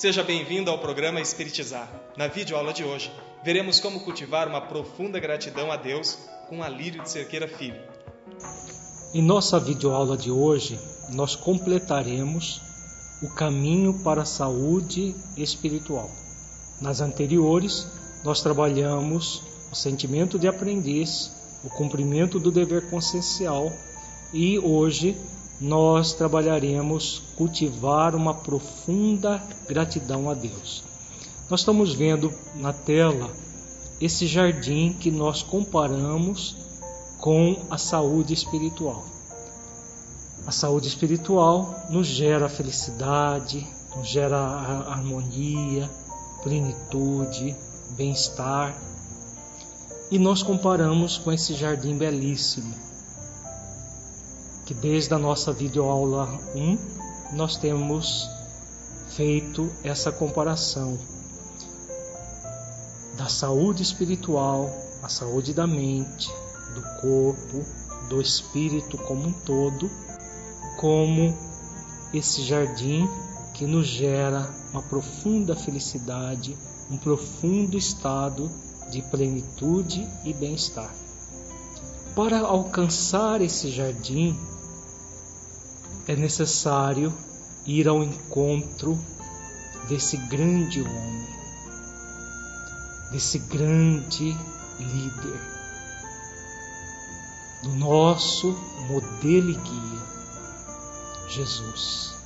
Seja bem-vindo ao programa Espiritizar. Na videoaula de hoje, veremos como cultivar uma profunda gratidão a Deus com a Lírio de Cerqueira Filho. Em nossa videoaula de hoje, nós completaremos o caminho para a saúde espiritual. Nas anteriores, nós trabalhamos o sentimento de aprendiz, o cumprimento do dever consciencial e hoje nós trabalharemos cultivar uma profunda gratidão a Deus. Nós estamos vendo na tela esse jardim que nós comparamos com a saúde espiritual. A saúde espiritual nos gera felicidade, nos gera harmonia, plenitude, bem-estar. E nós comparamos com esse jardim belíssimo que desde a nossa videoaula 1 nós temos feito essa comparação da saúde espiritual, a saúde da mente, do corpo, do espírito como um todo, como esse jardim que nos gera uma profunda felicidade, um profundo estado de plenitude e bem-estar. Para alcançar esse jardim, é necessário ir ao encontro desse grande homem, desse grande líder, do nosso modelo e guia, Jesus.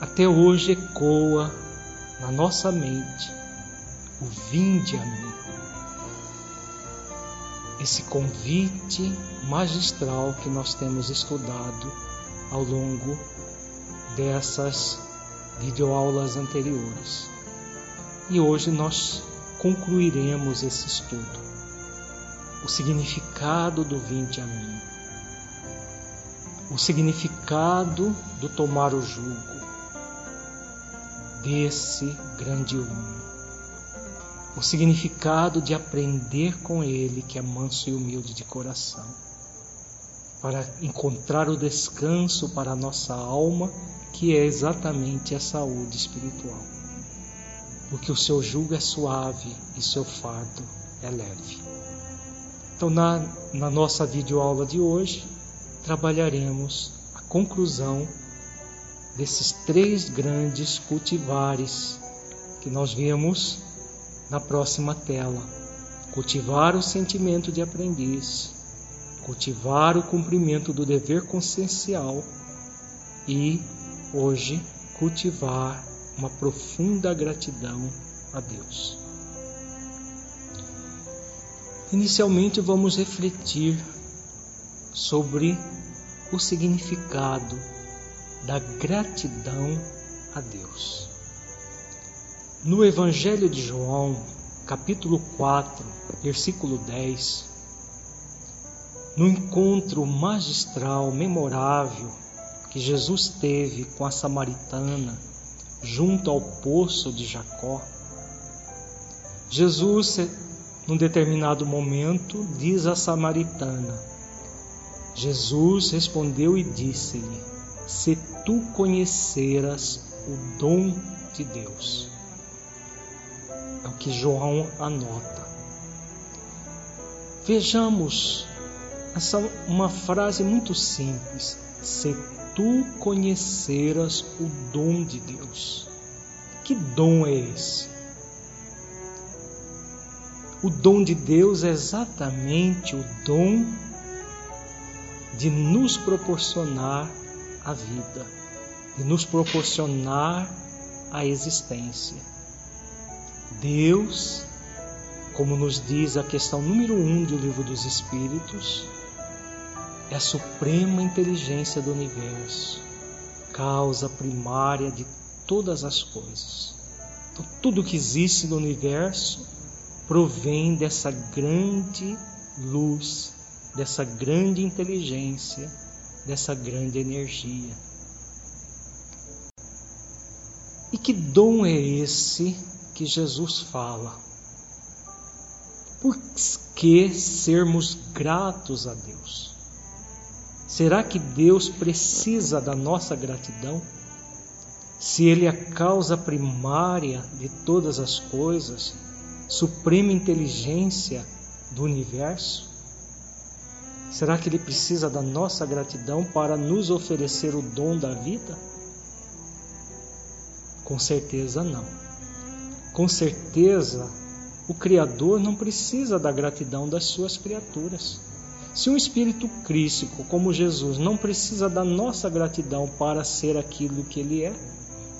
Até hoje ecoa na nossa mente o vinde a mim esse convite magistral que nós temos estudado ao longo dessas videoaulas anteriores. E hoje nós concluiremos esse estudo. O significado do vinde a mim. O significado do tomar o jugo desse grande homem o significado de aprender com Ele, que é manso e humilde de coração, para encontrar o descanso para a nossa alma, que é exatamente a saúde espiritual. Porque o seu jugo é suave e seu fardo é leve. Então, na, na nossa videoaula de hoje, trabalharemos a conclusão desses três grandes cultivares que nós vimos na próxima tela. Cultivar o sentimento de aprendiz, cultivar o cumprimento do dever consciencial e, hoje, cultivar uma profunda gratidão a Deus. Inicialmente, vamos refletir sobre o significado da gratidão a Deus. No Evangelho de João, capítulo 4, versículo 10, no encontro magistral, memorável que Jesus teve com a samaritana junto ao poço de Jacó, Jesus, num determinado momento, diz à samaritana: Jesus respondeu e disse-lhe: Se tu conheceras o dom de Deus é o que João anota. Vejamos essa uma frase muito simples. Se tu conheceras o dom de Deus. Que dom é esse? O dom de Deus é exatamente o dom de nos proporcionar a vida, de nos proporcionar a existência. Deus, como nos diz a questão número um do livro dos Espíritos, é a suprema inteligência do universo, causa primária de todas as coisas. Então, tudo que existe no universo provém dessa grande luz, dessa grande inteligência, dessa grande energia. E que dom é esse que Jesus fala. Por que sermos gratos a Deus? Será que Deus precisa da nossa gratidão? se Ele é a causa primária de todas as coisas, suprema inteligência do universo? Será que Ele precisa da nossa gratidão para nos oferecer o dom da vida? Com certeza não. Com certeza, o Criador não precisa da gratidão das suas criaturas. Se um espírito crístico como Jesus não precisa da nossa gratidão para ser aquilo que ele é,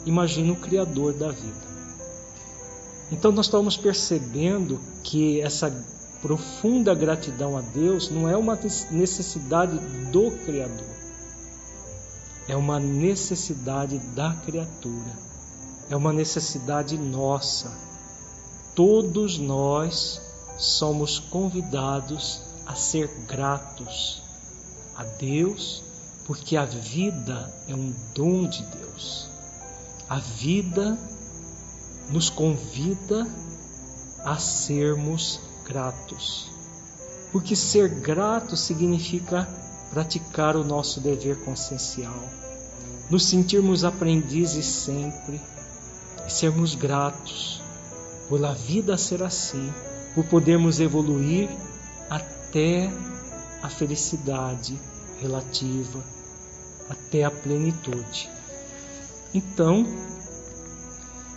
imagina o Criador da vida. Então nós estamos percebendo que essa profunda gratidão a Deus não é uma necessidade do Criador, é uma necessidade da criatura, é uma necessidade nossa. Todos nós somos convidados a ser gratos a Deus, porque a vida é um dom de Deus. A vida nos convida a sermos gratos. Porque ser grato significa praticar o nosso dever consciencial, nos sentirmos aprendizes sempre e sermos gratos por a vida ser assim, por podermos evoluir até a felicidade relativa, até a plenitude. Então,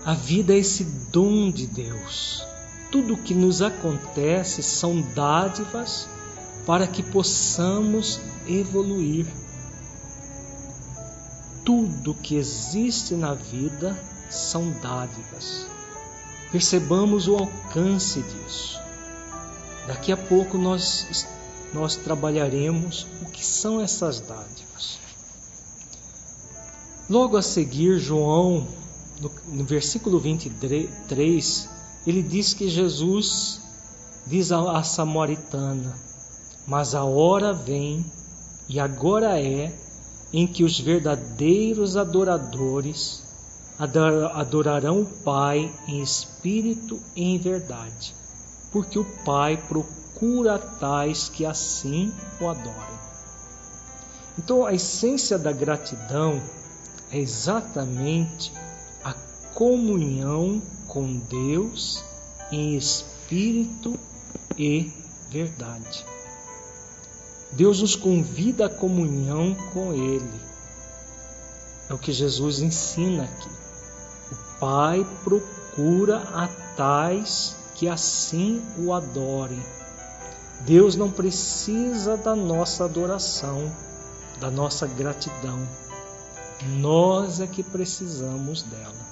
a vida é esse dom de Deus. Tudo o que nos acontece são dádivas para que possamos evoluir. Tudo que existe na vida são dádivas. Percebamos o alcance disso. Daqui a pouco nós, nós trabalharemos o que são essas dádivas. Logo a seguir, João, no, no versículo 23, ele diz que Jesus diz à samaritana: Mas a hora vem, e agora é, em que os verdadeiros adoradores adorarão o Pai em espírito e em verdade porque o Pai procura tais que assim o adorem. Então, a essência da gratidão é exatamente a comunhão com Deus em espírito e verdade. Deus nos convida à comunhão com Ele. É o que Jesus ensina aqui. Pai procura a tais que assim o adorem. Deus não precisa da nossa adoração, da nossa gratidão. Nós é que precisamos dela.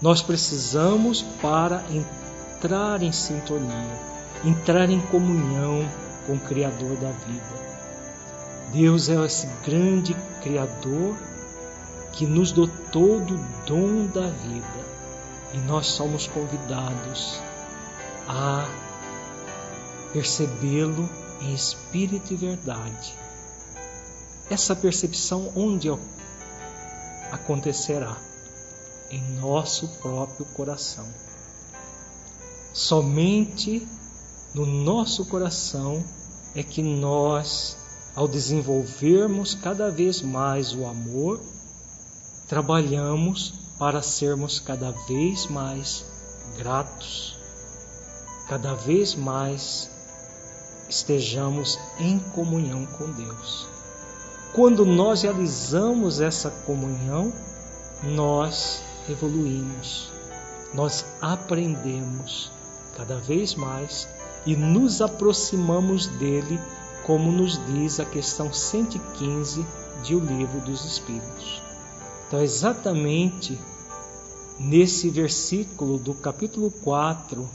Nós precisamos para entrar em sintonia, entrar em comunhão com o Criador da vida. Deus é esse grande Criador que nos dotou do dom da vida e nós somos convidados a percebê-lo em espírito e verdade. Essa percepção onde acontecerá? Em nosso próprio coração. Somente no nosso coração é que nós, ao desenvolvermos cada vez mais o amor, trabalhamos para sermos cada vez mais gratos cada vez mais estejamos em comunhão com Deus. Quando nós realizamos essa comunhão, nós evoluímos, nós aprendemos cada vez mais e nos aproximamos dele, como nos diz a questão 115 de O Livro dos Espíritos. Então, exatamente nesse versículo do capítulo 4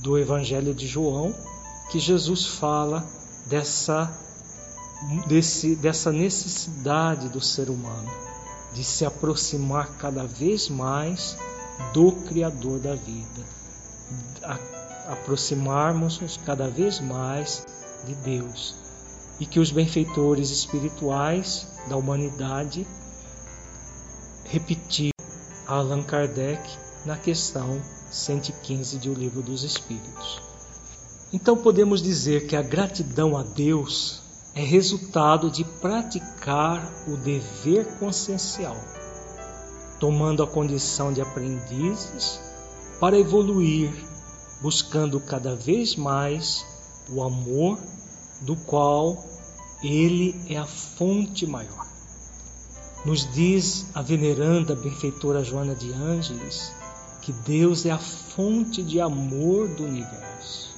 do Evangelho de João que Jesus fala dessa, desse, dessa necessidade do ser humano de se aproximar cada vez mais do Criador da vida, aproximarmos-nos cada vez mais de Deus. E que os benfeitores espirituais da humanidade repetiram Allan Kardec na questão 115 de O Livro dos Espíritos. Então podemos dizer que a gratidão a Deus é resultado de praticar o dever consciencial. tomando a condição de aprendizes para evoluir, buscando cada vez mais o amor do qual ele é a fonte maior. Nos diz a veneranda benfeitora Joana de Ângeles que Deus é a fonte de amor do universo.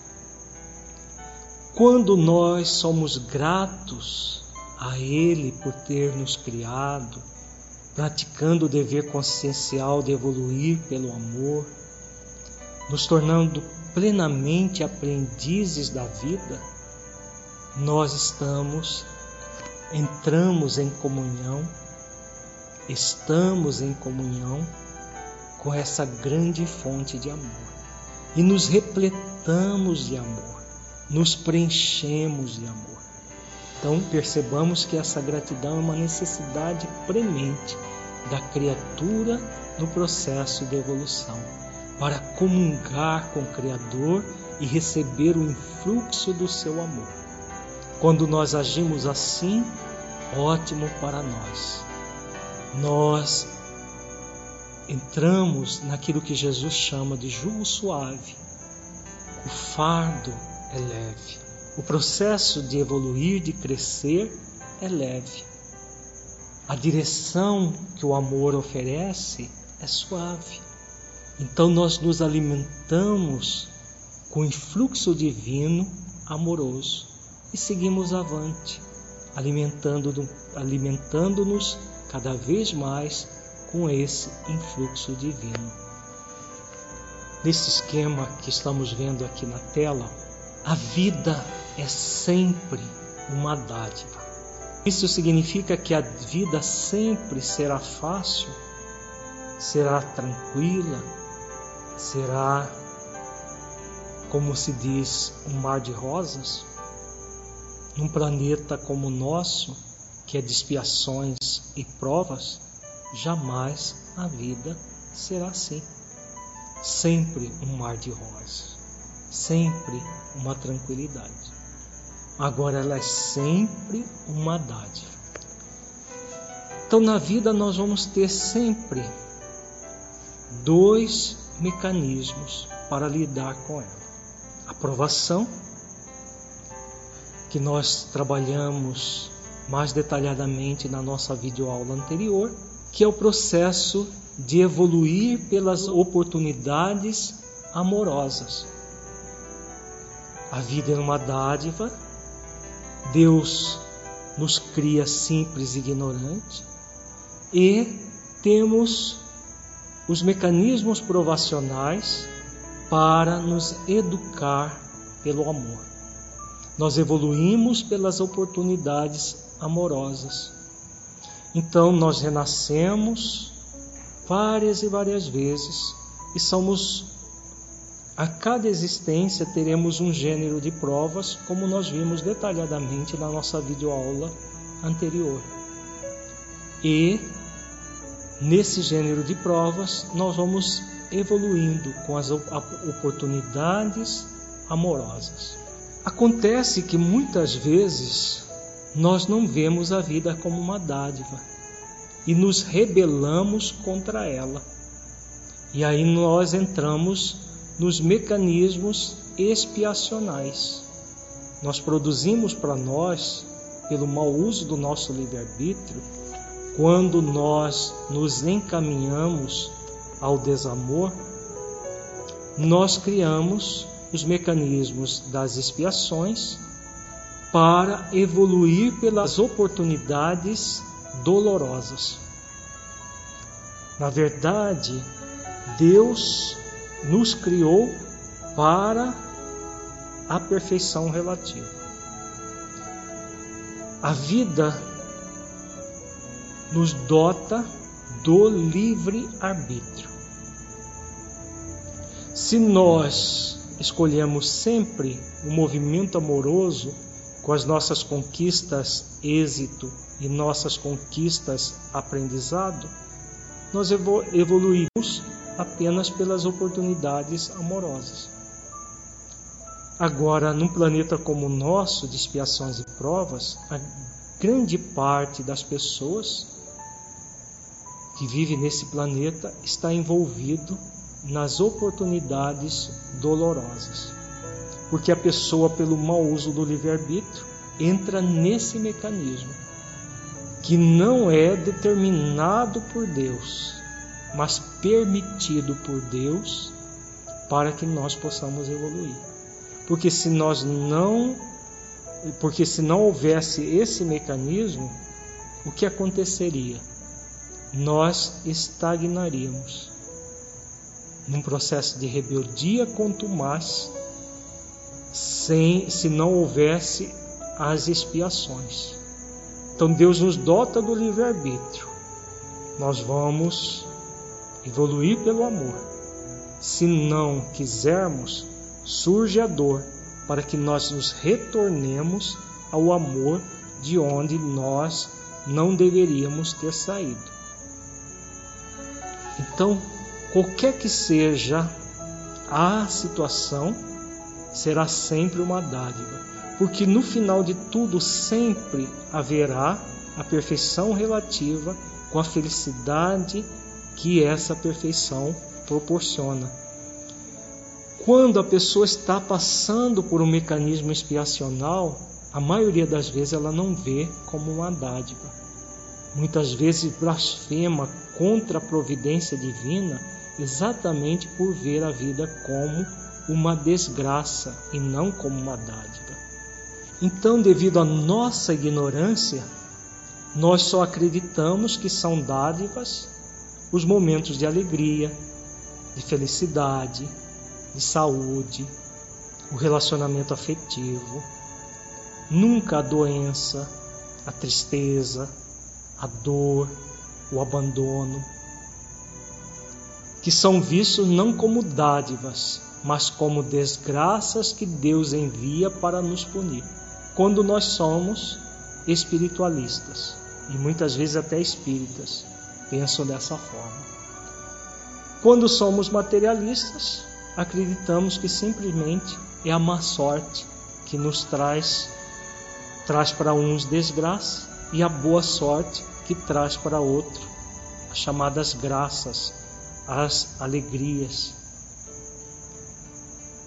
Quando nós somos gratos a Ele por ter nos criado, praticando o dever consciencial de evoluir pelo amor, nos tornando plenamente aprendizes da vida, nós estamos, entramos em comunhão, estamos em comunhão com essa grande fonte de amor e nos repletamos de amor, nos preenchemos de amor. Então percebamos que essa gratidão é uma necessidade premente da criatura no processo de evolução, para comungar com o Criador e receber o influxo do seu amor. Quando nós agimos assim, ótimo para nós. Nós entramos naquilo que Jesus chama de jugo suave. O fardo é leve. O processo de evoluir, de crescer, é leve. A direção que o amor oferece é suave. Então nós nos alimentamos com o influxo divino amoroso e seguimos avante, alimentando-nos alimentando cada vez mais com esse influxo divino. Nesse esquema que estamos vendo aqui na tela, a vida é sempre uma dádiva. Isso significa que a vida sempre será fácil, será tranquila, será, como se diz, um mar de rosas? Num planeta como o nosso, que é de expiações e provas, jamais a vida será assim. Sempre um mar de rosas sempre uma tranquilidade. Agora ela é sempre uma dádiva. Então na vida nós vamos ter sempre dois mecanismos para lidar com ela. A provação, que nós trabalhamos mais detalhadamente na nossa videoaula anterior, que é o processo de evoluir pelas oportunidades amorosas. A vida é uma dádiva. Deus nos cria simples e ignorantes e temos os mecanismos provacionais para nos educar pelo amor. Nós evoluímos pelas oportunidades amorosas. Então nós renascemos várias e várias vezes e somos a cada existência teremos um gênero de provas, como nós vimos detalhadamente na nossa videoaula anterior. E nesse gênero de provas nós vamos evoluindo com as oportunidades amorosas. Acontece que muitas vezes nós não vemos a vida como uma dádiva e nos rebelamos contra ela. E aí nós entramos nos mecanismos expiacionais. Nós produzimos para nós, pelo mau uso do nosso livre-arbítrio, quando nós nos encaminhamos ao desamor, nós criamos os mecanismos das expiações para evoluir pelas oportunidades dolorosas. Na verdade, Deus nos criou para a perfeição relativa. A vida nos dota do livre arbítrio. Se nós escolhemos sempre o movimento amoroso com as nossas conquistas êxito e nossas conquistas aprendizado, nós evoluímos apenas pelas oportunidades amorosas. Agora, num planeta como o nosso, de expiações e provas, a grande parte das pessoas que vive nesse planeta está envolvido nas oportunidades dolorosas. Porque a pessoa, pelo mau uso do livre-arbítrio, entra nesse mecanismo que não é determinado por Deus, mas permitido por Deus para que nós possamos evoluir. Porque se nós não porque se não houvesse esse mecanismo, o que aconteceria? Nós estagnaríamos num processo de rebeldia contumaz sem se não houvesse as expiações. Então Deus nos dota do livre-arbítrio. Nós vamos evoluir pelo amor. Se não quisermos, surge a dor para que nós nos retornemos ao amor de onde nós não deveríamos ter saído. Então, qualquer que seja a situação, será sempre uma dádiva, porque no final de tudo sempre haverá a perfeição relativa com a felicidade que essa perfeição proporciona. Quando a pessoa está passando por um mecanismo expiacional, a maioria das vezes ela não vê como uma dádiva. Muitas vezes blasfema contra a providência divina exatamente por ver a vida como uma desgraça e não como uma dádiva. Então, devido à nossa ignorância, nós só acreditamos que são dádivas os momentos de alegria, de felicidade, de saúde, o relacionamento afetivo, nunca a doença, a tristeza, a dor, o abandono, que são vistos não como dádivas, mas como desgraças que Deus envia para nos punir, quando nós somos espiritualistas e muitas vezes até espíritas pensam dessa forma. Quando somos materialistas, acreditamos que simplesmente é a má sorte que nos traz traz para uns desgraça e a boa sorte que traz para outro as chamadas graças, as alegrias.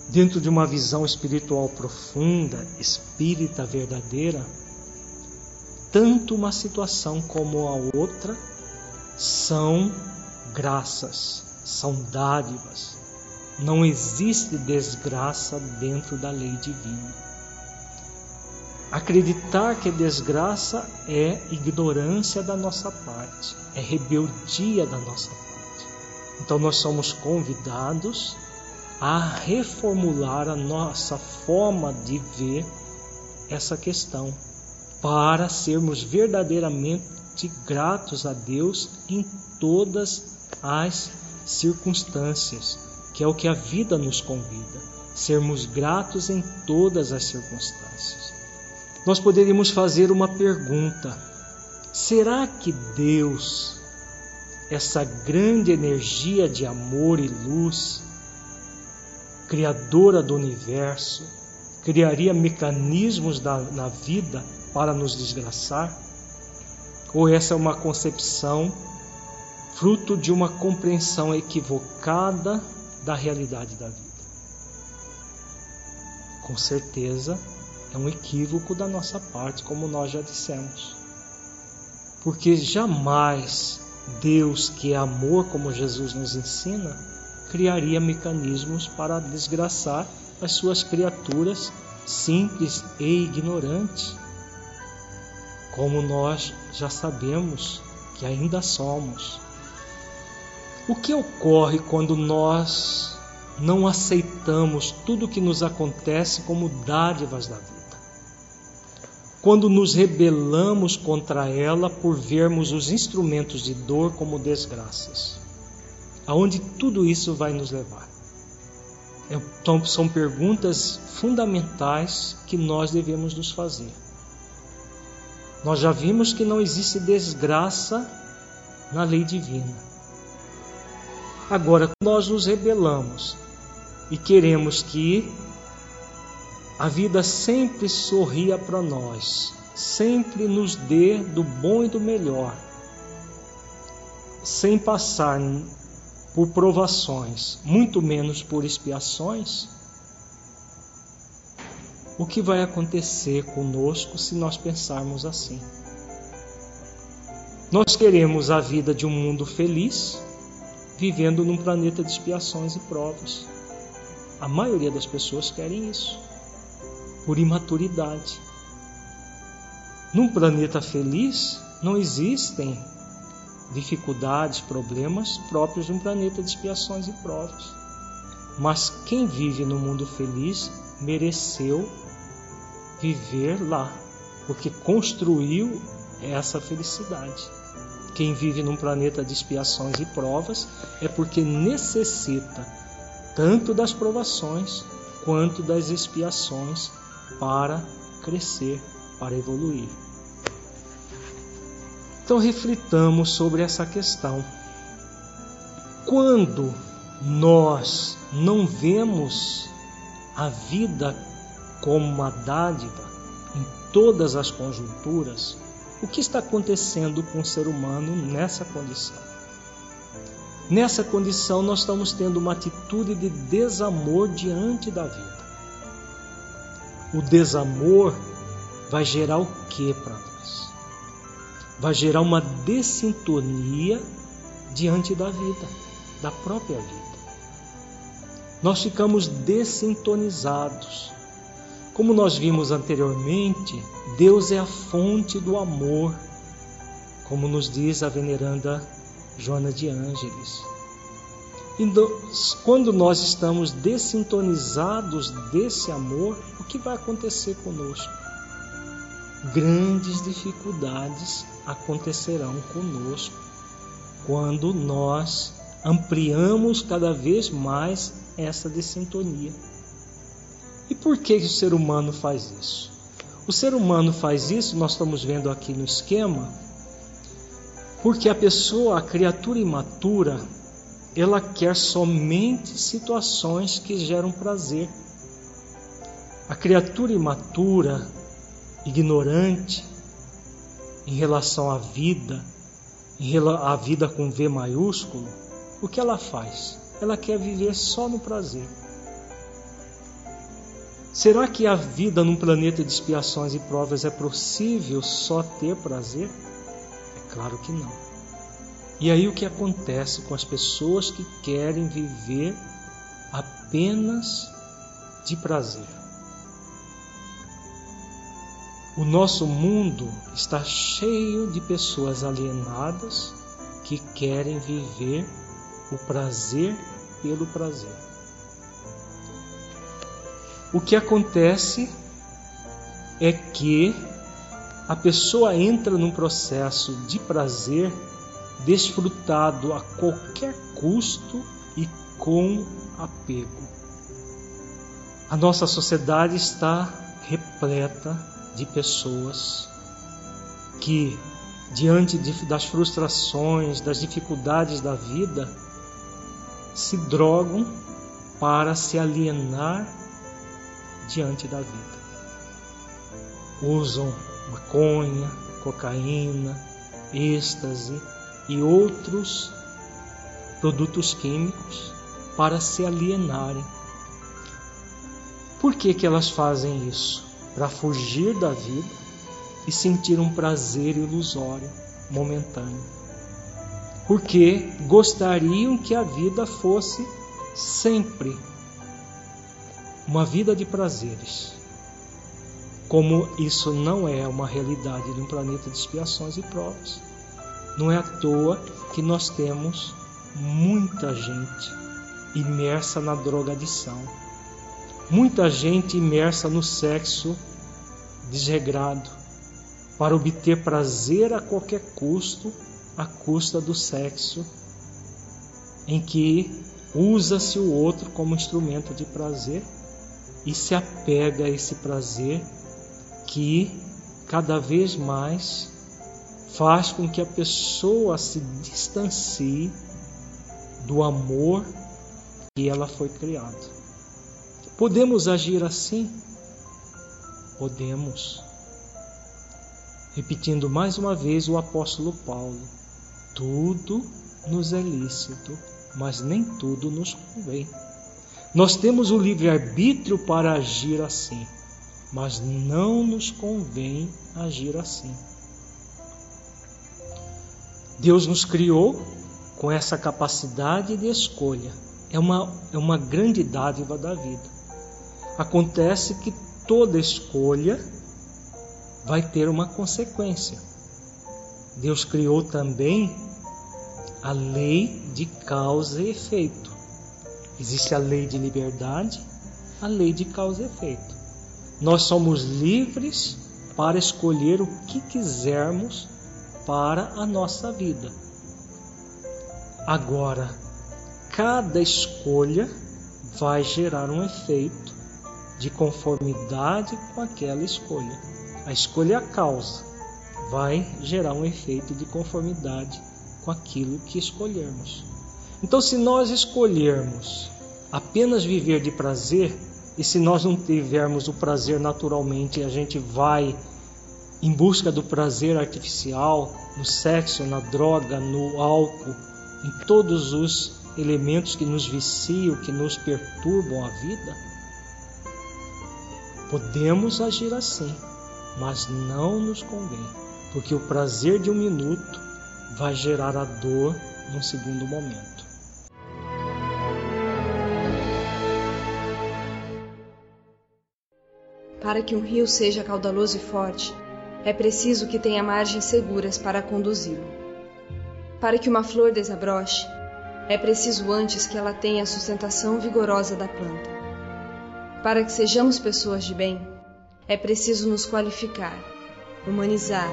Dentro de uma visão espiritual profunda, espírita verdadeira, tanto uma situação como a outra são graças são dádivas. Não existe desgraça dentro da lei divina. Acreditar que desgraça é ignorância da nossa parte, é rebeldia da nossa parte. Então nós somos convidados a reformular a nossa forma de ver essa questão para sermos verdadeiramente gratos a Deus em todas as circunstâncias, que é o que a vida nos convida, sermos gratos em todas as circunstâncias. Nós poderíamos fazer uma pergunta: será que Deus, essa grande energia de amor e luz, criadora do universo, criaria mecanismos da, na vida para nos desgraçar? Ou essa é uma concepção fruto de uma compreensão equivocada da realidade da vida. Com certeza é um equívoco da nossa parte, como nós já dissemos. Porque jamais Deus, que é amor, como Jesus nos ensina, criaria mecanismos para desgraçar as suas criaturas simples e ignorantes, como nós já sabemos que ainda somos. O que ocorre quando nós não aceitamos tudo o que nos acontece como dádivas da vida? Quando nos rebelamos contra ela por vermos os instrumentos de dor como desgraças? Aonde tudo isso vai nos levar? Então, são perguntas fundamentais que nós devemos nos fazer. Nós já vimos que não existe desgraça na lei divina. Agora, nós nos rebelamos e queremos que a vida sempre sorria para nós, sempre nos dê do bom e do melhor. sem passar por provações, muito menos por expiações, o que vai acontecer conosco se nós pensarmos assim? Nós queremos a vida de um mundo feliz, vivendo num planeta de expiações e provas. A maioria das pessoas querem isso, por imaturidade. Num planeta feliz, não existem dificuldades, problemas próprios de um planeta de expiações e provas. Mas quem vive no mundo feliz mereceu viver lá, porque construiu essa felicidade. Quem vive num planeta de expiações e provas é porque necessita tanto das provações quanto das expiações para crescer, para evoluir. Então reflitamos sobre essa questão. Quando nós não vemos a vida como uma dádiva em todas as conjunturas, o que está acontecendo com o ser humano nessa condição? Nessa condição, nós estamos tendo uma atitude de desamor diante da vida. O desamor vai gerar o que para nós? Vai gerar uma dessintonia diante da vida, da própria vida. Nós ficamos dessintonizados como nós vimos anteriormente, Deus é a fonte do amor, como nos diz a veneranda Joana de Ângeles. E quando nós estamos dessintonizados desse amor, o que vai acontecer conosco? Grandes dificuldades acontecerão conosco quando nós ampliamos cada vez mais essa dessintonia. E por que o ser humano faz isso? O ser humano faz isso, nós estamos vendo aqui no esquema, porque a pessoa, a criatura imatura, ela quer somente situações que geram prazer. A criatura imatura, ignorante em relação à vida, à vida com V maiúsculo, o que ela faz? Ela quer viver só no prazer. Será que a vida num planeta de expiações e provas é possível só ter prazer? É claro que não. E aí o que acontece com as pessoas que querem viver apenas de prazer? O nosso mundo está cheio de pessoas alienadas que querem viver o prazer pelo prazer. O que acontece é que a pessoa entra num processo de prazer desfrutado a qualquer custo e com apego. A nossa sociedade está repleta de pessoas que, diante de, das frustrações, das dificuldades da vida, se drogam para se alienar diante da vida. Usam maconha, cocaína, êxtase e outros produtos químicos para se alienarem. Por que, que elas fazem isso? Para fugir da vida e sentir um prazer ilusório, momentâneo. Porque gostariam que a vida fosse sempre uma vida de prazeres. Como isso não é uma realidade de um planeta de expiações e provas, não é à toa que nós temos muita gente imersa na drogadição, muita gente imersa no sexo desregrado, para obter prazer a qualquer custo, à custa do sexo, em que usa-se o outro como instrumento de prazer e se apega a esse prazer que cada vez mais faz com que a pessoa se distancie do amor que ela foi criada. Podemos agir assim? Podemos. Repetindo mais uma vez o apóstolo Paulo: tudo nos é lícito, mas nem tudo nos convém. Nós temos o livre-arbítrio para agir assim, mas não nos convém agir assim. Deus nos criou com essa capacidade de escolha. É uma, é uma grande dádiva da vida. Acontece que toda escolha vai ter uma consequência. Deus criou também a lei de causa e efeito. Existe a lei de liberdade, a lei de causa e efeito. Nós somos livres para escolher o que quisermos para a nossa vida. Agora, cada escolha vai gerar um efeito de conformidade com aquela escolha. A escolha a causa, vai gerar um efeito de conformidade com aquilo que escolhermos. Então, se nós escolhermos apenas viver de prazer, e se nós não tivermos o prazer naturalmente, a gente vai em busca do prazer artificial, no sexo, na droga, no álcool, em todos os elementos que nos viciam, que nos perturbam a vida, podemos agir assim, mas não nos convém, porque o prazer de um minuto vai gerar a dor num segundo momento. Para que um rio seja caudaloso e forte, é preciso que tenha margens seguras para conduzi-lo. Para que uma flor desabroche, é preciso antes que ela tenha a sustentação vigorosa da planta. Para que sejamos pessoas de bem, é preciso nos qualificar, humanizar,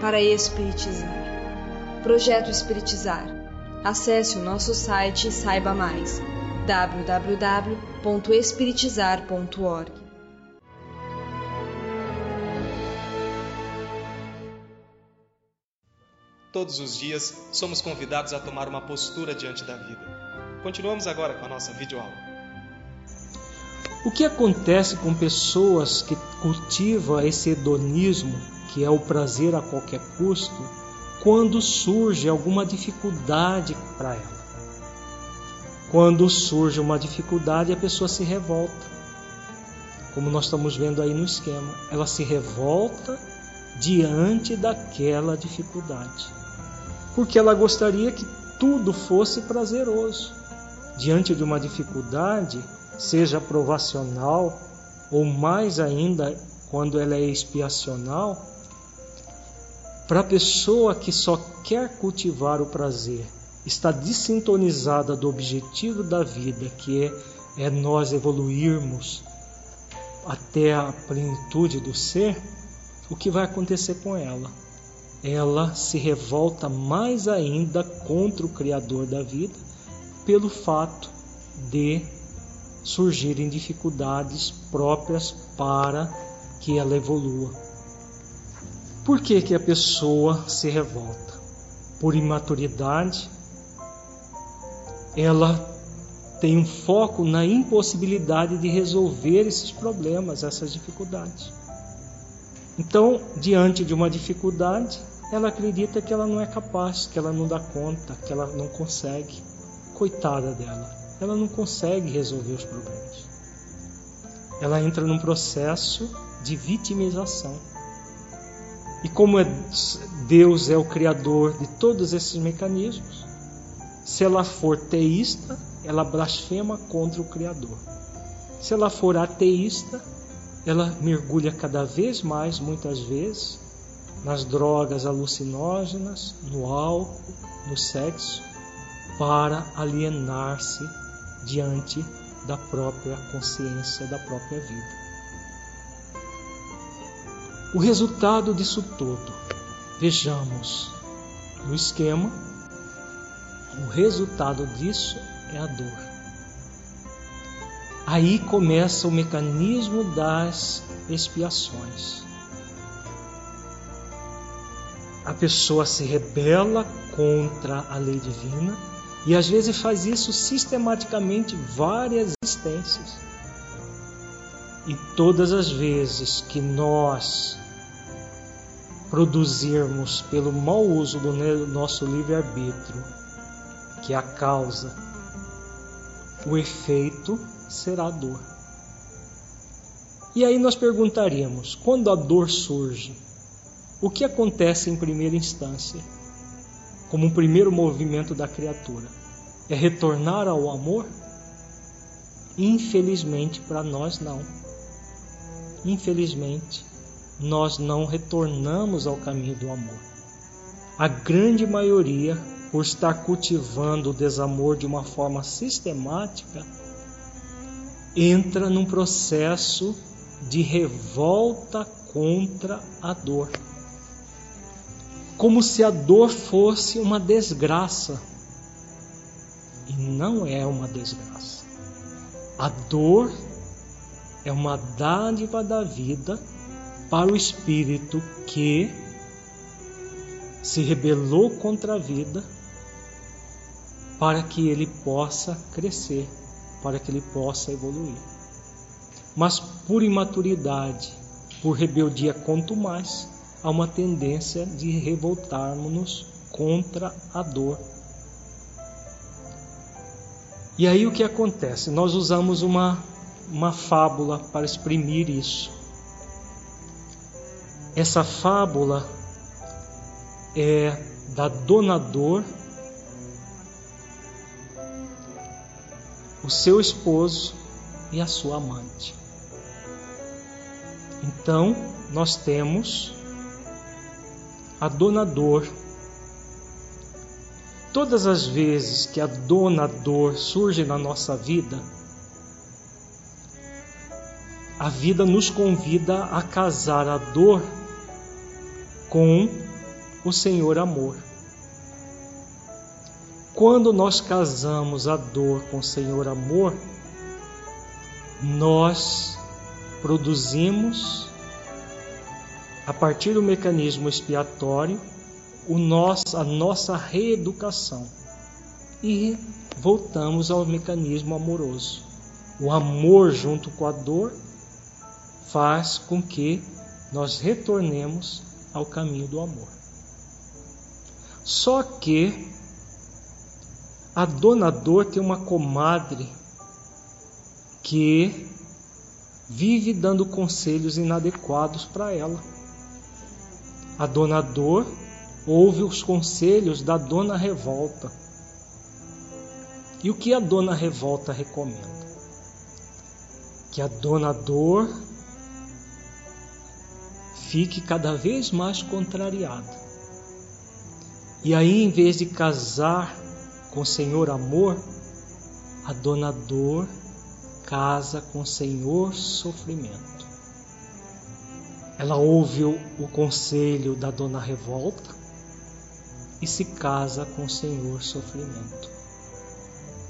para espiritizar. Projeto Espiritizar. Acesse o nosso site e saiba mais. www.espiritizar.org Todos os dias somos convidados a tomar uma postura diante da vida. Continuamos agora com a nossa videoaula. O que acontece com pessoas que cultivam esse hedonismo, que é o prazer a qualquer custo, quando surge alguma dificuldade para ela? Quando surge uma dificuldade, a pessoa se revolta. Como nós estamos vendo aí no esquema, ela se revolta diante daquela dificuldade porque ela gostaria que tudo fosse prazeroso. Diante de uma dificuldade, seja provacional ou mais ainda quando ela é expiacional, para a pessoa que só quer cultivar o prazer, está desintonizada do objetivo da vida, que é, é nós evoluirmos até a plenitude do ser, o que vai acontecer com ela? ela se revolta mais ainda contra o Criador da vida pelo fato de surgirem dificuldades próprias para que ela evolua. Por que, que a pessoa se revolta? Por imaturidade, ela tem um foco na impossibilidade de resolver esses problemas, essas dificuldades. Então, diante de uma dificuldade, ela acredita que ela não é capaz, que ela não dá conta, que ela não consegue. Coitada dela, ela não consegue resolver os problemas. Ela entra num processo de vitimização. E como é, Deus é o criador de todos esses mecanismos, se ela for teísta, ela blasfema contra o Criador. Se ela for ateísta, ela mergulha cada vez mais, muitas vezes, nas drogas alucinógenas, no álcool, no sexo, para alienar-se diante da própria consciência da própria vida. O resultado disso tudo, vejamos no esquema, o resultado disso é a dor. Aí começa o mecanismo das expiações. A pessoa se rebela contra a lei divina e às vezes faz isso sistematicamente várias existências. E todas as vezes que nós produzirmos pelo mau uso do nosso livre-arbítrio que é a causa, o efeito será a dor. E aí nós perguntaríamos: quando a dor surge, o que acontece em primeira instância, como um primeiro movimento da criatura? É retornar ao amor? Infelizmente, para nós não. Infelizmente, nós não retornamos ao caminho do amor. A grande maioria, por estar cultivando o desamor de uma forma sistemática, entra num processo de revolta contra a dor. Como se a dor fosse uma desgraça. E não é uma desgraça. A dor é uma dádiva da vida para o espírito que se rebelou contra a vida para que ele possa crescer, para que ele possa evoluir. Mas por imaturidade, por rebeldia, quanto mais, há uma tendência de revoltarmos-nos contra a dor. E aí o que acontece? Nós usamos uma, uma fábula para exprimir isso. Essa fábula é da dona dor, o seu esposo e a sua amante. Então, nós temos a dona dor. Todas as vezes que a dona dor surge na nossa vida, a vida nos convida a casar a dor com o Senhor amor. Quando nós casamos a dor com o Senhor amor, nós produzimos, a partir do mecanismo expiatório, nosso, a nossa reeducação e voltamos ao mecanismo amoroso. O amor junto com a dor faz com que nós retornemos ao caminho do amor. Só que a dona dor tem uma comadre que vive dando conselhos inadequados para ela. A dona dor ouve os conselhos da dona revolta. E o que a dona revolta recomenda? Que a dona dor fique cada vez mais contrariada. E aí, em vez de casar com o Senhor amor, a dona dor casa com o Senhor sofrimento. Ela ouve o, conselho da dona revolta e se casa com o Senhor sofrimento.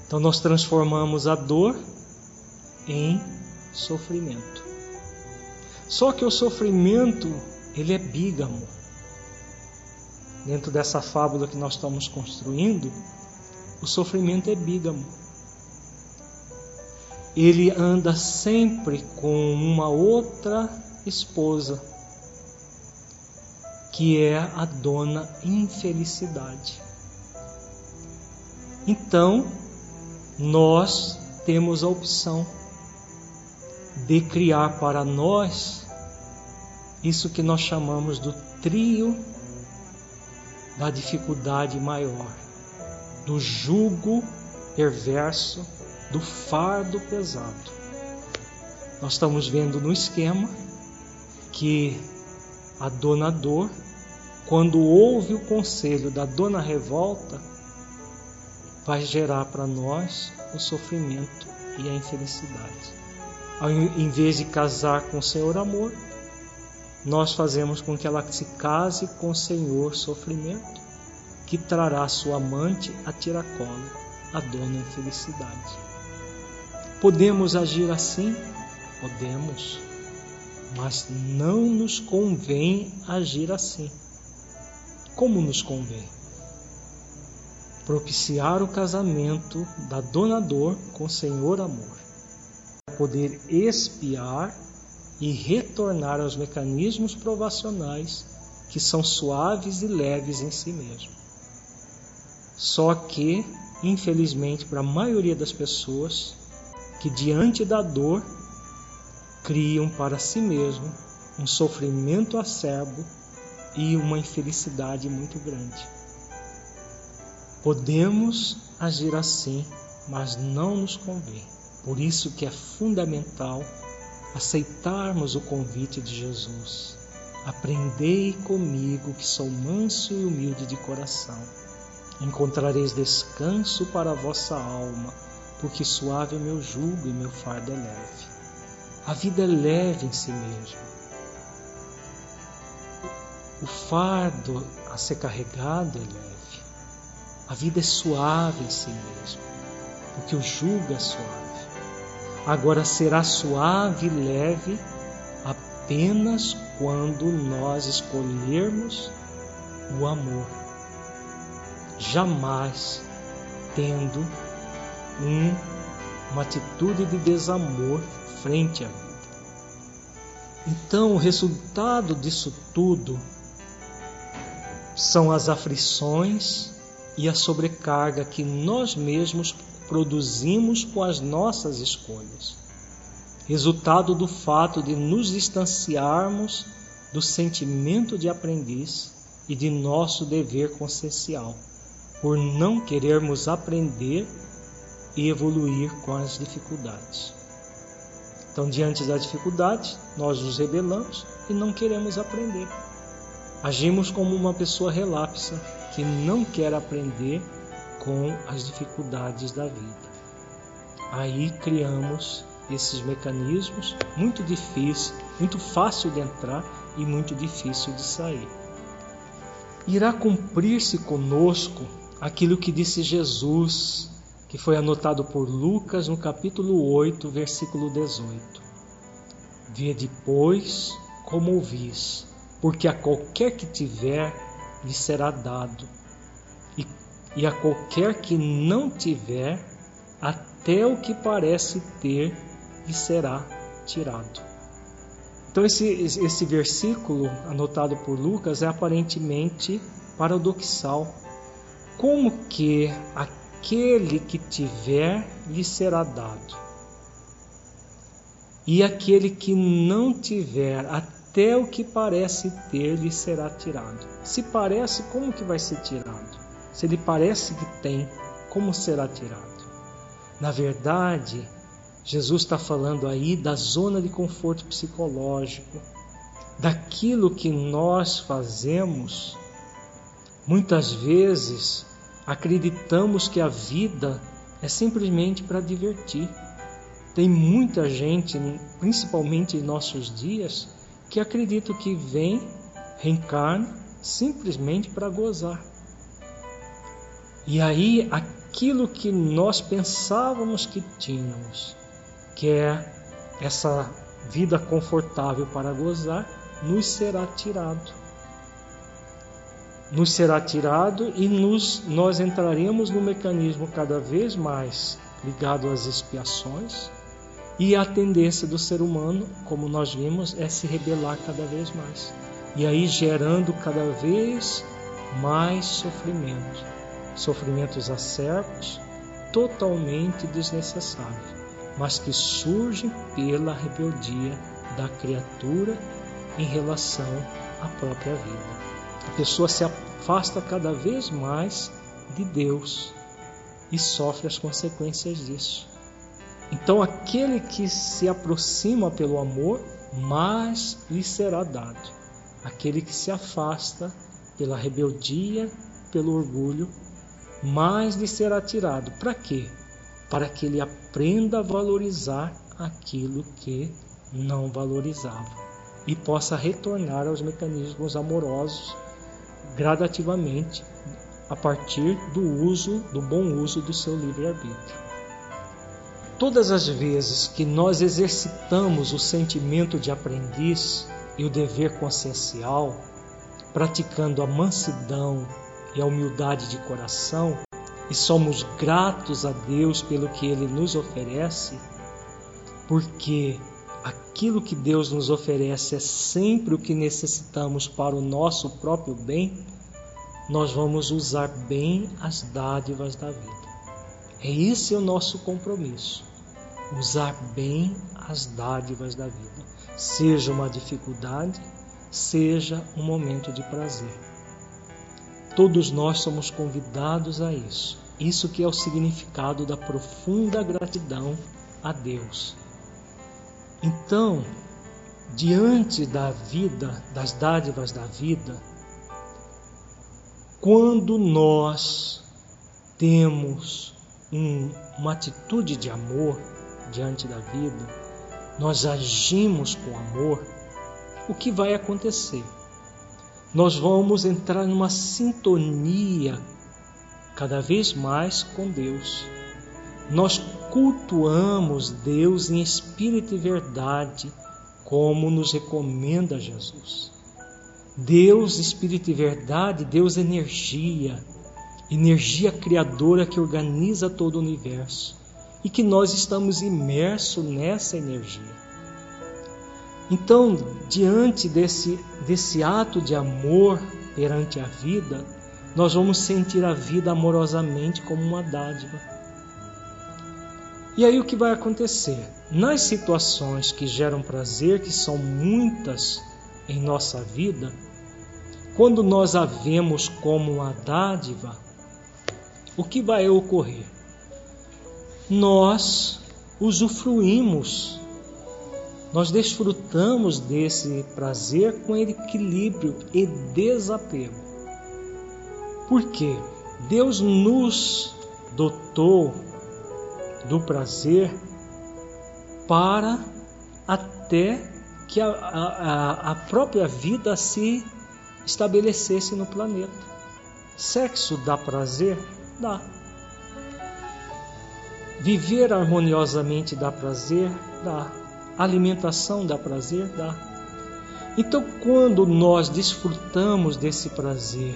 Então nós transformamos a dor em sofrimento. Só que o sofrimento, ele é bígamo. Dentro dessa fábula que nós estamos construindo, o sofrimento é bígamo. Ele anda sempre com uma outra esposa, que é a dona infelicidade. Então, nós temos a opção de criar para nós isso que nós chamamos do trio da dificuldade maior, do jugo perverso, do fardo pesado. Nós estamos vendo no esquema que a dona dor, quando ouve o conselho da dona revolta, vai gerar para nós o sofrimento e a infelicidade em vez de casar com o Senhor amor, nós fazemos com que ela se case com o Senhor sofrimento, que trará sua amante a tiracolo, a dona infelicidade. Podemos agir assim? Podemos, mas não nos convém agir assim. Como nos convém? Propiciar o casamento da dona dor com o Senhor amor poder espiar e retornar aos mecanismos provacionais que são suaves e leves em si mesmo. Só que infelizmente, para a maioria das pessoas que diante da dor criam para si mesmo um sofrimento acerbo e uma infelicidade muito grande. Podemos agir assim, mas não nos convém. Por isso que é fundamental aceitarmos o convite de Jesus. Aprendei comigo que sou manso e humilde de coração. Encontrareis descanso para a vossa alma, porque suave é meu jugo e meu fardo é leve. A vida é leve em si mesma. O fardo a ser carregado é leve. A vida é suave em si mesma, porque o jugo é suave. Agora será suave e leve apenas quando nós escolhermos o amor, jamais tendo um, uma atitude de desamor frente à vida. Então, o resultado disso tudo são as aflições e a sobrecarga que nós mesmos produzimos com as nossas escolhas. Resultado do fato de nos distanciarmos do sentimento de aprendiz e de nosso dever consciencial, por não querermos aprender e evoluir com as dificuldades. Então, diante das dificuldades, nós nos rebelamos e não queremos aprender. Agimos como uma pessoa relapsa que não quer aprender com as dificuldades da vida. Aí criamos esses mecanismos muito difícil, muito fácil de entrar e muito difícil de sair. Irá cumprir-se conosco aquilo que disse Jesus, que foi anotado por Lucas no capítulo 8, versículo 18. Vê depois como ouvis, porque a qualquer que tiver lhe será dado, e, e a qualquer que não tiver, até o que parece ter lhe será tirado. Então, esse, esse versículo anotado por Lucas é aparentemente paradoxal. Como que aquele que tiver lhe será dado, e aquele que não tiver, até o que parece ter lhe será tirado. Se parece, como que vai ser tirado? Se ele parece que tem, como será tirado? Na verdade, Jesus está falando aí da zona de conforto psicológico, daquilo que nós fazemos. Muitas vezes acreditamos que a vida é simplesmente para divertir. Tem muita gente, principalmente em nossos dias, que acredito que vem, reencarna, simplesmente para gozar. E aí, aquilo que nós pensávamos que tínhamos, que é essa vida confortável para gozar, nos será tirado. Nos será tirado e nos, nós entraremos no mecanismo cada vez mais ligado às expiações, e a tendência do ser humano, como nós vimos, é se rebelar cada vez mais. E aí gerando cada vez mais sofrimento. Sofrimentos acerbos, totalmente desnecessários, mas que surgem pela rebeldia da criatura em relação à própria vida. A pessoa se afasta cada vez mais de Deus e sofre as consequências disso. Então, aquele que se aproxima pelo amor, mais lhe será dado. Aquele que se afasta pela rebeldia, pelo orgulho, mais lhe será tirado. Para quê? Para que ele aprenda a valorizar aquilo que não valorizava e possa retornar aos mecanismos amorosos gradativamente a partir do uso, do bom uso do seu livre-arbítrio. Todas as vezes que nós exercitamos o sentimento de aprendiz e o dever consciencial, praticando a mansidão e a humildade de coração, e somos gratos a Deus pelo que Ele nos oferece, porque aquilo que Deus nos oferece é sempre o que necessitamos para o nosso próprio bem, nós vamos usar bem as dádivas da vida. É esse o nosso compromisso. Usar bem as dádivas da vida, seja uma dificuldade, seja um momento de prazer. Todos nós somos convidados a isso. Isso que é o significado da profunda gratidão a Deus. Então, diante da vida, das dádivas da vida, quando nós temos um, uma atitude de amor diante da vida, nós agimos com amor, o que vai acontecer? Nós vamos entrar numa sintonia cada vez mais com Deus. Nós cultuamos Deus em espírito e verdade, como nos recomenda Jesus. Deus, espírito e verdade, Deus, energia, energia criadora que organiza todo o universo e que nós estamos imersos nessa energia. Então, diante desse, desse ato de amor perante a vida, nós vamos sentir a vida amorosamente como uma dádiva. E aí o que vai acontecer? Nas situações que geram prazer, que são muitas em nossa vida, quando nós a vemos como uma dádiva, o que vai ocorrer? Nós usufruímos, nós desfrutamos desse prazer com equilíbrio e desapego. Por quê? Deus nos dotou do prazer para até que a, a, a própria vida se estabelecesse no planeta. Sexo dá prazer? Dá. Viver harmoniosamente dá prazer? Dá. Alimentação dá prazer? Dá. Então, quando nós desfrutamos desse prazer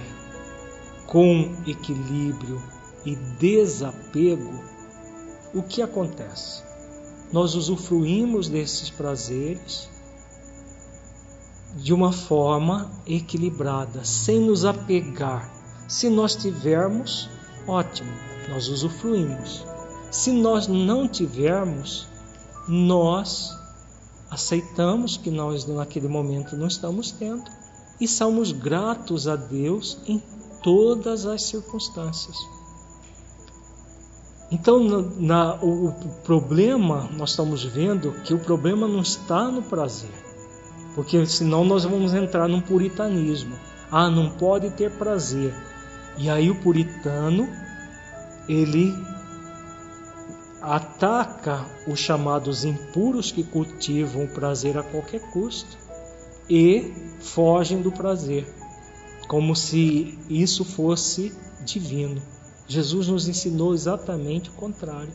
com equilíbrio e desapego, o que acontece? Nós usufruímos desses prazeres de uma forma equilibrada, sem nos apegar. Se nós tivermos, ótimo, nós usufruímos. Se nós não tivermos, nós aceitamos que nós naquele momento não estamos tendo e somos gratos a Deus em todas as circunstâncias. Então, na, na, o, o problema, nós estamos vendo que o problema não está no prazer, porque senão nós vamos entrar num puritanismo. Ah, não pode ter prazer. E aí o puritano, ele ataca os chamados impuros que cultivam o prazer a qualquer custo e fogem do prazer, como se isso fosse divino. Jesus nos ensinou exatamente o contrário.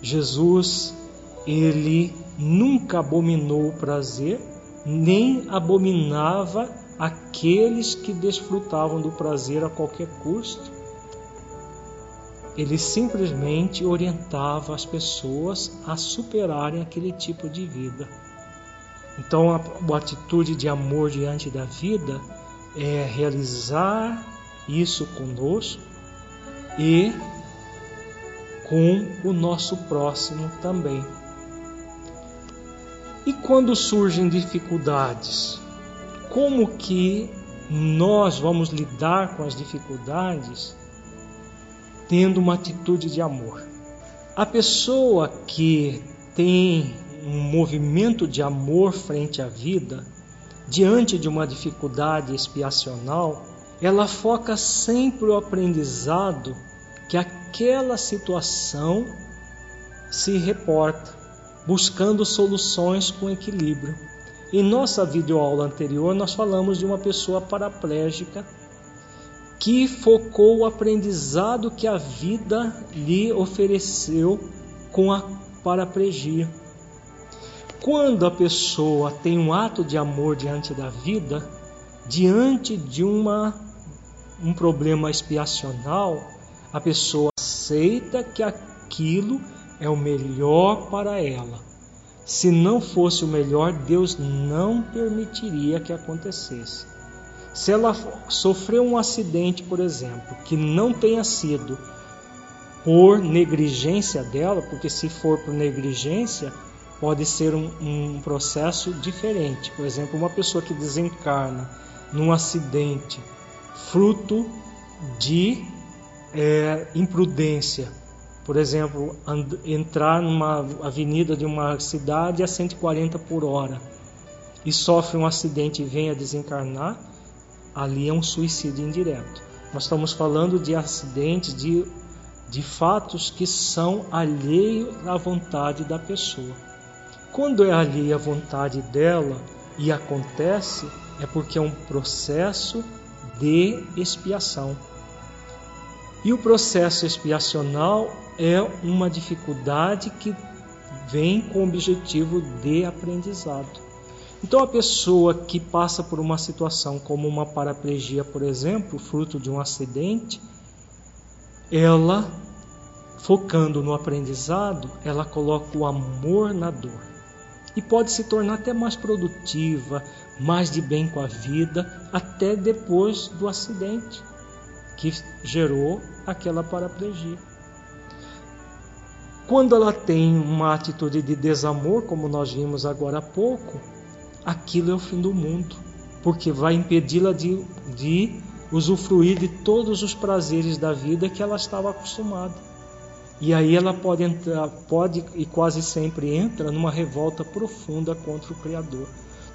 Jesus, ele nunca abominou o prazer, nem abominava aqueles que desfrutavam do prazer a qualquer custo. Ele simplesmente orientava as pessoas a superarem aquele tipo de vida. Então, a, a atitude de amor diante da vida é realizar isso conosco e com o nosso próximo também. E quando surgem dificuldades, como que nós vamos lidar com as dificuldades tendo uma atitude de amor? A pessoa que tem um movimento de amor frente à vida, diante de uma dificuldade expiacional, ela foca sempre o aprendizado que aquela situação se reporta, buscando soluções com equilíbrio. Em nossa videoaula anterior, nós falamos de uma pessoa paraplégica que focou o aprendizado que a vida lhe ofereceu com a paraplegia. Quando a pessoa tem um ato de amor diante da vida, diante de uma, um problema expiacional, a pessoa aceita que aquilo é o melhor para ela. Se não fosse o melhor, Deus não permitiria que acontecesse. Se ela sofreu um acidente, por exemplo, que não tenha sido por negligência dela, porque se for por negligência, pode ser um, um processo diferente. Por exemplo, uma pessoa que desencarna num acidente fruto de é, imprudência. Por exemplo, entrar numa avenida de uma cidade a 140 por hora e sofre um acidente e vem a desencarnar, ali é um suicídio indireto. Nós estamos falando de acidentes, de, de fatos que são alheios à vontade da pessoa. Quando é alheio à vontade dela e acontece, é porque é um processo de expiação. E o processo expiacional é uma dificuldade que vem com o objetivo de aprendizado. Então, a pessoa que passa por uma situação como uma paraplegia, por exemplo, fruto de um acidente, ela, focando no aprendizado, ela coloca o amor na dor e pode se tornar até mais produtiva, mais de bem com a vida, até depois do acidente que gerou aquela paraplegia. Quando ela tem uma atitude de desamor, como nós vimos agora há pouco, aquilo é o fim do mundo, porque vai impedi-la de, de usufruir de todos os prazeres da vida que ela estava acostumada. E aí ela pode entrar, pode e quase sempre entra numa revolta profunda contra o Criador,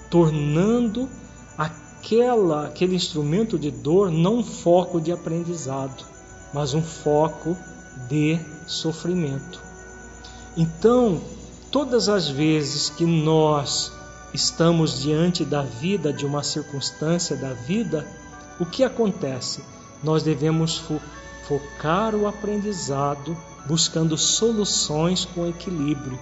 tornando aquela, aquele instrumento de dor não um foco de aprendizado, mas um foco de sofrimento. Então, todas as vezes que nós estamos diante da vida, de uma circunstância da vida, o que acontece? Nós devemos fo focar o aprendizado buscando soluções com equilíbrio,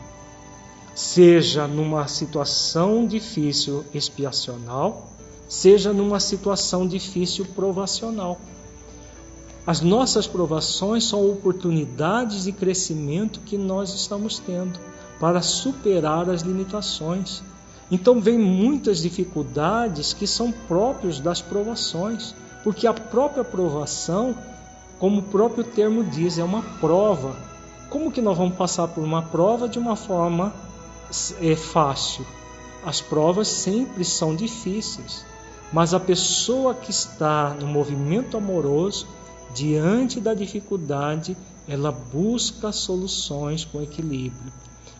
seja numa situação difícil expiacional, seja numa situação difícil provacional. As nossas provações são oportunidades de crescimento que nós estamos tendo para superar as limitações. Então vem muitas dificuldades que são próprios das provações, porque a própria provação, como o próprio termo diz, é uma prova. Como que nós vamos passar por uma prova de uma forma é, fácil? As provas sempre são difíceis, mas a pessoa que está no movimento amoroso, diante da dificuldade, ela busca soluções com equilíbrio.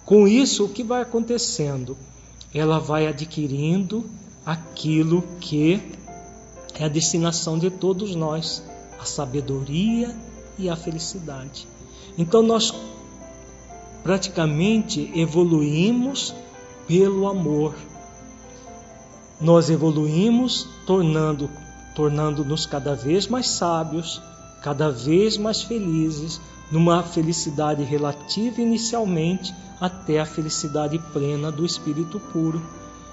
Com isso, o que vai acontecendo? ela vai adquirindo aquilo que é a destinação de todos nós, a sabedoria e a felicidade. Então nós praticamente evoluímos pelo amor. Nós evoluímos tornando tornando-nos cada vez mais sábios, cada vez mais felizes, numa felicidade relativa inicialmente, até a felicidade plena do espírito puro.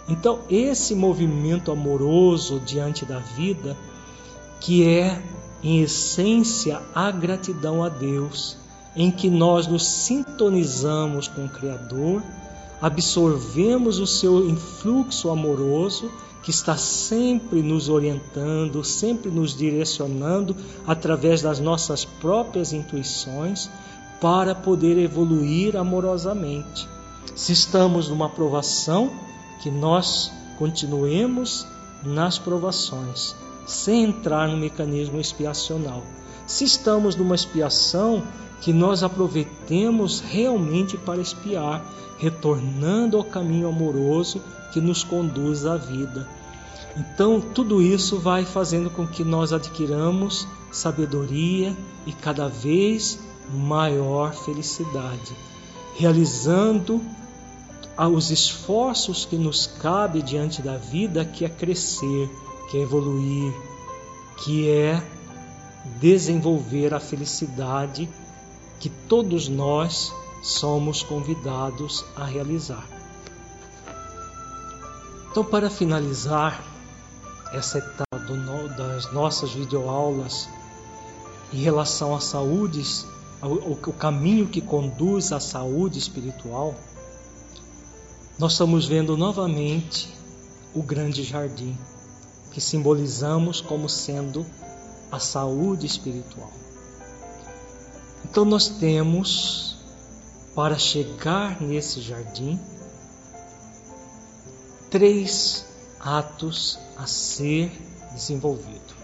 Então, esse movimento amoroso diante da vida, que é em essência a gratidão a Deus, em que nós nos sintonizamos com o Criador, absorvemos o seu influxo amoroso que está sempre nos orientando, sempre nos direcionando através das nossas próprias intuições para poder evoluir amorosamente. Se estamos numa provação, que nós continuemos nas provações, sem entrar no mecanismo expiacional. Se estamos numa expiação, que nós aproveitemos realmente para expiar, retornando ao caminho amoroso que nos conduz à vida. Então, tudo isso vai fazendo com que nós adquiramos sabedoria e cada vez maior felicidade, realizando os esforços que nos cabe diante da vida, que é crescer, que é evoluir, que é desenvolver a felicidade que todos nós somos convidados a realizar. Então, para finalizar essa etapa das nossas videoaulas em relação à saúde o caminho que conduz à saúde espiritual, nós estamos vendo novamente o grande jardim, que simbolizamos como sendo a saúde espiritual. Então nós temos para chegar nesse jardim três atos a ser desenvolvido: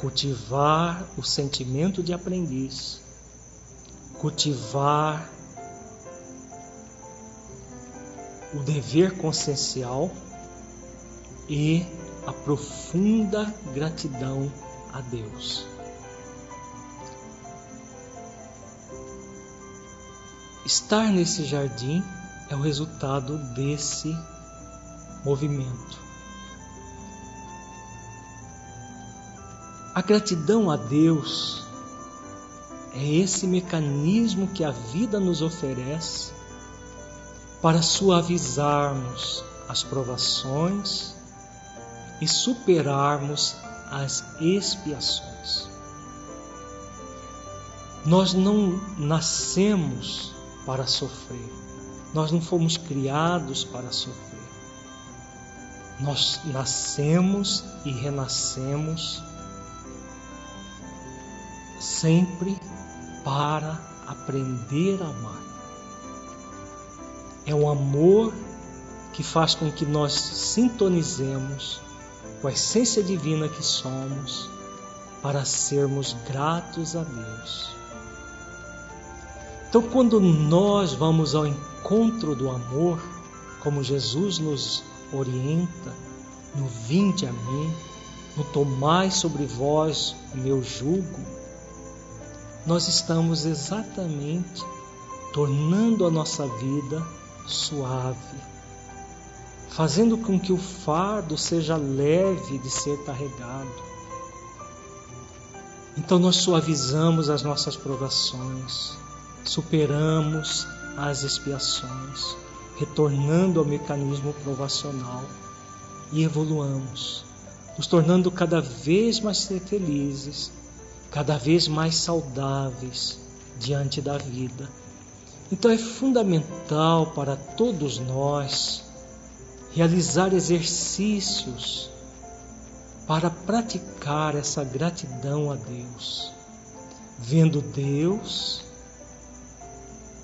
cultivar o sentimento de aprendiz, cultivar o dever consciencial e a profunda gratidão a Deus. Estar nesse jardim é o resultado desse movimento. A gratidão a Deus é esse mecanismo que a vida nos oferece para suavizarmos as provações e superarmos as expiações. Nós não nascemos para sofrer, nós não fomos criados para sofrer. Nós nascemos e renascemos sempre para aprender a amar. É o amor que faz com que nós sintonizemos com a essência divina que somos para sermos gratos a Deus. Então, quando nós vamos ao encontro do amor, como Jesus nos orienta, no vinde a mim, no tomai sobre vós o meu jugo, nós estamos exatamente tornando a nossa vida suave, fazendo com que o fardo seja leve de ser carregado. Então nós suavizamos as nossas provações, superamos as expiações, retornando ao mecanismo provacional e evoluamos, nos tornando cada vez mais felizes, cada vez mais saudáveis diante da vida então é fundamental para todos nós realizar exercícios para praticar essa gratidão a Deus, vendo Deus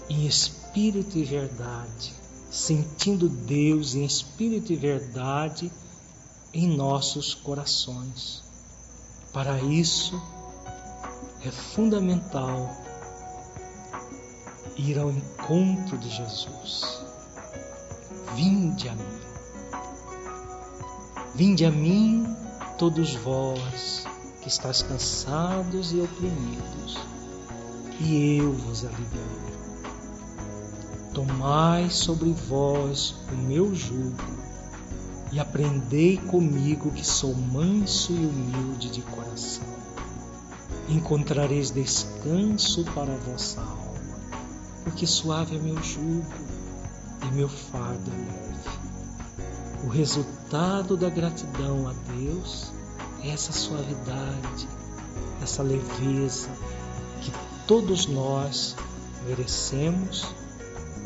em espírito e verdade, sentindo Deus em espírito e verdade em nossos corações. Para isso é fundamental ir ao encontro de Jesus. Vinde a mim. Vinde a mim, todos vós que estáis cansados e oprimidos, e eu vos aliviarei. Tomai sobre vós o meu jugo e aprendei comigo que sou manso e humilde de coração. Encontrareis descanso para a vossa alma porque suave é meu jugo e meu fardo é leve. O resultado da gratidão a Deus é essa suavidade, essa leveza que todos nós merecemos,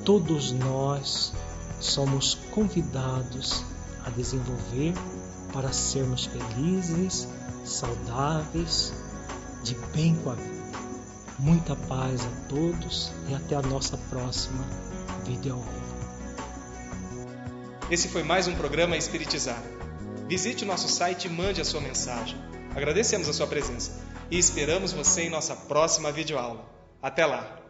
todos nós somos convidados a desenvolver para sermos felizes, saudáveis, de bem com a vida. Muita paz a todos e até a nossa próxima videoaula. Esse foi mais um programa Espiritizar. Visite o nosso site e mande a sua mensagem. Agradecemos a sua presença e esperamos você em nossa próxima videoaula. Até lá!